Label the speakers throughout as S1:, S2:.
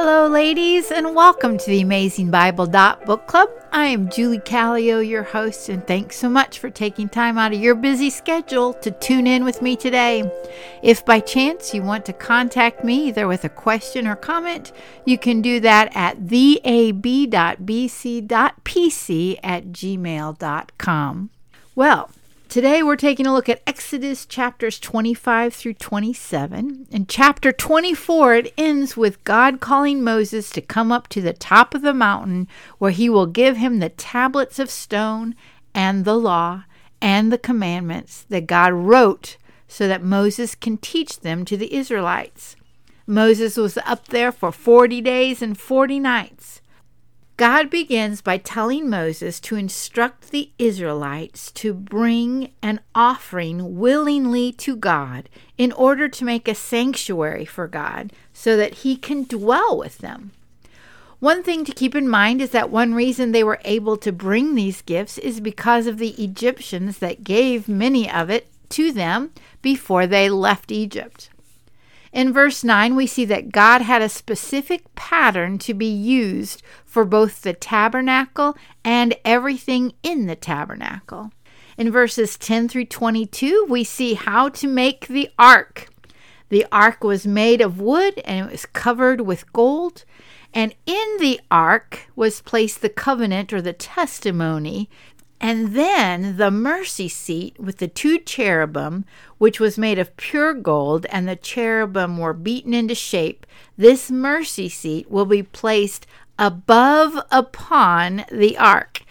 S1: Hello, ladies, and welcome to the Amazing Bible Dot Book Club. I am Julie Callio, your host, and thanks so much for taking time out of your busy schedule to tune in with me today. If by chance you want to contact me either with a question or comment, you can do that at theab.bc.pc at gmail.com. Well, Today we're taking a look at Exodus chapters 25 through 27. In chapter 24, it ends with God calling Moses to come up to the top of the mountain where he will give him the tablets of stone and the law and the commandments that God wrote so that Moses can teach them to the Israelites. Moses was up there for 40 days and 40 nights. God begins by telling Moses to instruct the Israelites to bring an offering willingly to God in order to make a sanctuary for God so that he can dwell with them. One thing to keep in mind is that one reason they were able to bring these gifts is because of the Egyptians that gave many of it to them before they left Egypt. In verse 9, we see that God had a specific pattern to be used for both the tabernacle and everything in the tabernacle. In verses 10 through 22, we see how to make the ark. The ark was made of wood and it was covered with gold. And in the ark was placed the covenant or the testimony and then the mercy seat with the two cherubim, which was made of pure gold, and the cherubim were beaten into shape. This mercy seat will be placed above upon the ark.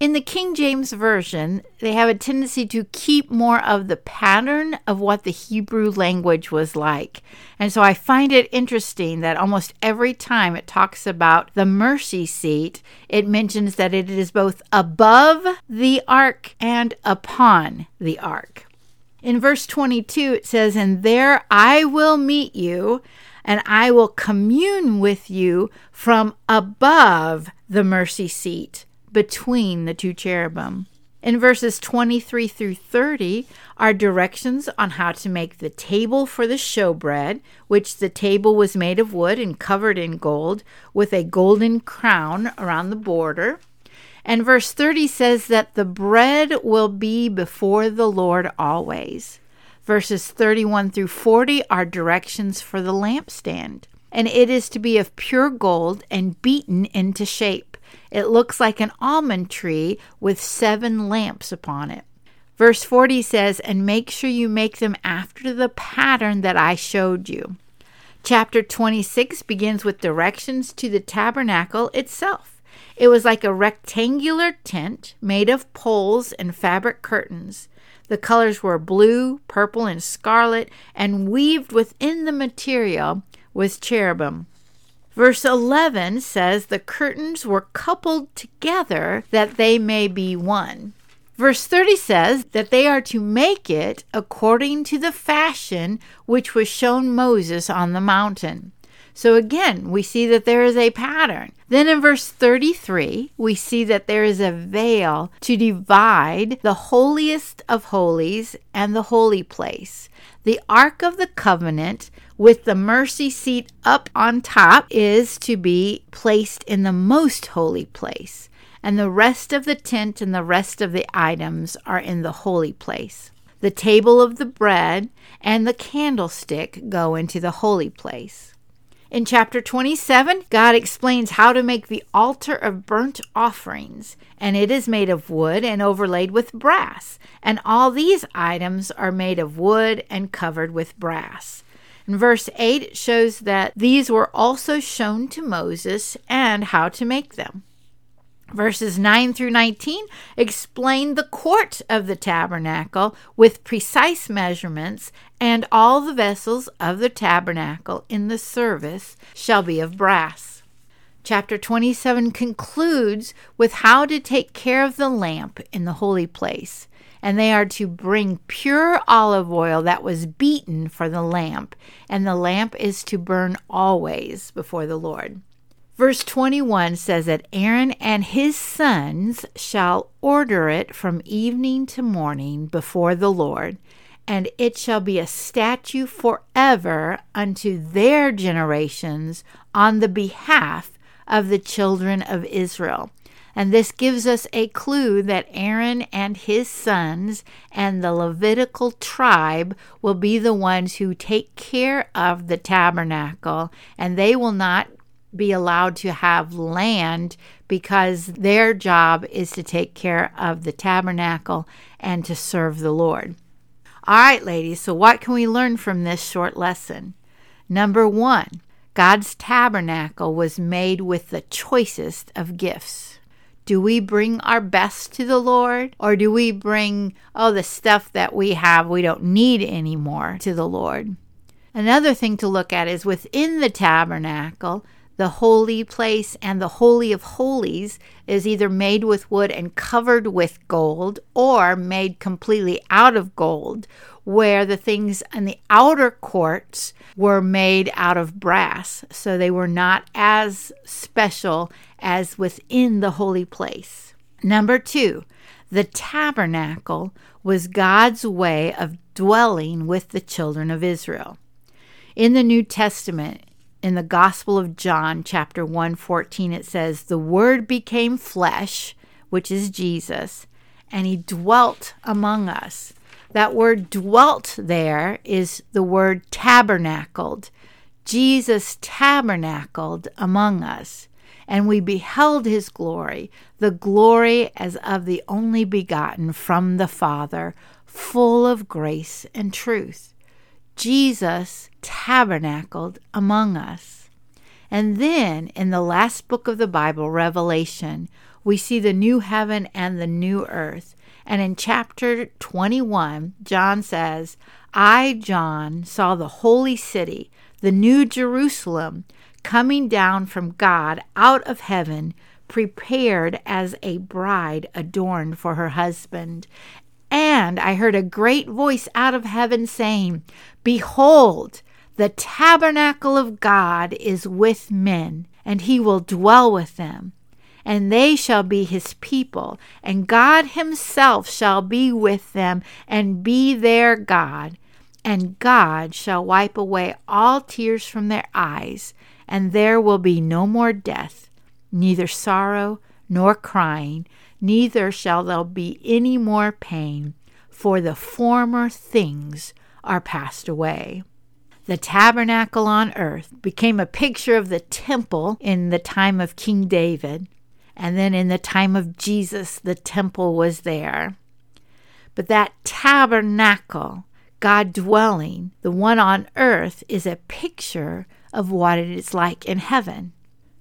S1: In the King James Version, they have a tendency to keep more of the pattern of what the Hebrew language was like. And so I find it interesting that almost every time it talks about the mercy seat, it mentions that it is both above the ark and upon the ark. In verse 22, it says, And there I will meet you, and I will commune with you from above the mercy seat between the two cherubim. In verses 23 through 30 are directions on how to make the table for the showbread, which the table was made of wood and covered in gold, with a golden crown around the border. And verse 30 says that the bread will be before the Lord always. Verses 31 through 40 are directions for the lampstand, and it is to be of pure gold and beaten into shape. It looks like an almond tree with seven lamps upon it. Verse 40 says, And make sure you make them after the pattern that I showed you. Chapter 26 begins with directions to the tabernacle itself. It was like a rectangular tent made of poles and fabric curtains. The colors were blue, purple, and scarlet, and weaved within the material was cherubim. Verse 11 says the curtains were coupled together that they may be one. Verse 30 says that they are to make it according to the fashion which was shown Moses on the mountain. So again, we see that there is a pattern. Then in verse 33, we see that there is a veil to divide the holiest of holies and the holy place. The Ark of the Covenant with the mercy seat up on top is to be placed in the most holy place. And the rest of the tent and the rest of the items are in the holy place. The table of the bread and the candlestick go into the holy place. In chapter 27, God explains how to make the altar of burnt offerings, and it is made of wood and overlaid with brass. And all these items are made of wood and covered with brass. In verse 8, it shows that these were also shown to Moses and how to make them. Verses 9 through 19 explain the court of the tabernacle with precise measurements, and all the vessels of the tabernacle in the service shall be of brass. Chapter 27 concludes with how to take care of the lamp in the holy place, and they are to bring pure olive oil that was beaten for the lamp, and the lamp is to burn always before the Lord. Verse 21 says that Aaron and his sons shall order it from evening to morning before the Lord, and it shall be a statute forever unto their generations on the behalf of the children of Israel. And this gives us a clue that Aaron and his sons and the Levitical tribe will be the ones who take care of the tabernacle, and they will not be allowed to have land because their job is to take care of the tabernacle and to serve the Lord. All right, ladies, so what can we learn from this short lesson? Number one, God's tabernacle was made with the choicest of gifts. Do we bring our best to the Lord or do we bring, oh, the stuff that we have we don't need anymore to the Lord? Another thing to look at is within the tabernacle, the holy place and the Holy of Holies is either made with wood and covered with gold or made completely out of gold, where the things in the outer courts were made out of brass. So they were not as special as within the holy place. Number two, the tabernacle was God's way of dwelling with the children of Israel. In the New Testament, in the Gospel of John, chapter 114, it says, The Word became flesh, which is Jesus, and he dwelt among us. That word dwelt there is the word tabernacled. Jesus tabernacled among us, and we beheld his glory, the glory as of the only begotten from the Father, full of grace and truth. Jesus tabernacled among us. And then in the last book of the Bible, Revelation, we see the new heaven and the new earth. And in chapter 21, John says, I, John, saw the holy city, the new Jerusalem, coming down from God out of heaven, prepared as a bride adorned for her husband. And I heard a great voice out of heaven saying, Behold, the tabernacle of God is with men, and he will dwell with them. And they shall be his people, and God himself shall be with them and be their God. And God shall wipe away all tears from their eyes, and there will be no more death, neither sorrow nor crying neither shall there be any more pain, for the former things are passed away. The tabernacle on earth became a picture of the temple in the time of King David, and then in the time of Jesus, the temple was there. But that tabernacle, God dwelling, the one on earth, is a picture of what it is like in heaven.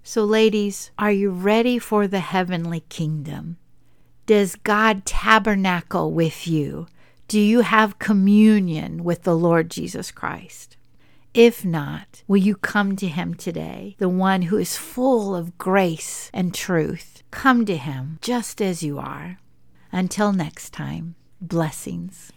S1: So, ladies, are you ready for the heavenly kingdom? Does God tabernacle with you? Do you have communion with the Lord Jesus Christ? If not, will you come to him today, the one who is full of grace and truth? Come to him just as you are. Until next time, blessings.